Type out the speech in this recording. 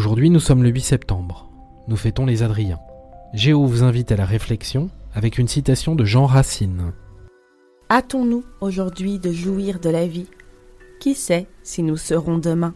Aujourd'hui, nous sommes le 8 septembre. Nous fêtons les Adriens. Géo vous invite à la réflexion avec une citation de Jean Racine. Hâtons-nous aujourd'hui de jouir de la vie. Qui sait si nous serons demain?